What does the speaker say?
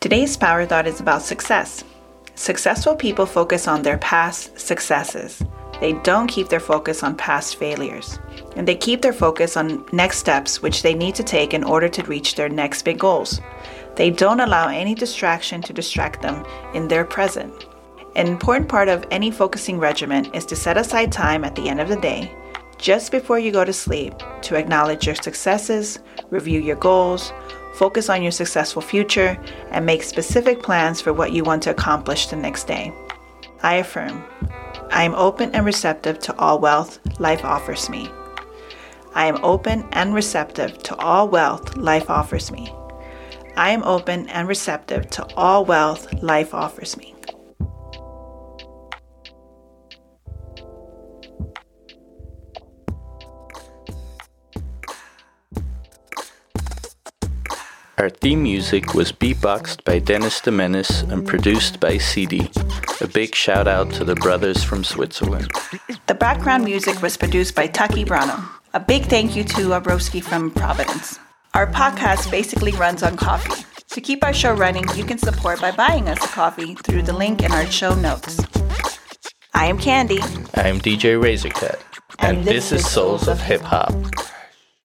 Today's Power Thought is about success. Successful people focus on their past successes. They don't keep their focus on past failures. And they keep their focus on next steps which they need to take in order to reach their next big goals. They don't allow any distraction to distract them in their present. An important part of any focusing regimen is to set aside time at the end of the day, just before you go to sleep, to acknowledge your successes, review your goals, focus on your successful future, and make specific plans for what you want to accomplish the next day. I affirm, I am open and receptive to all wealth life offers me. I am open and receptive to all wealth life offers me. I am open and receptive to all wealth life offers me. Our theme music was beatboxed by Dennis de Menace and produced by CD. A big shout out to the brothers from Switzerland. The background music was produced by Taki Brano. A big thank you to Abroski from Providence. Our podcast basically runs on coffee. To keep our show running, you can support by buying us a coffee through the link in our show notes. I am Candy. I am DJ Razorcut, and, And this, this is Souls of Hip Hop.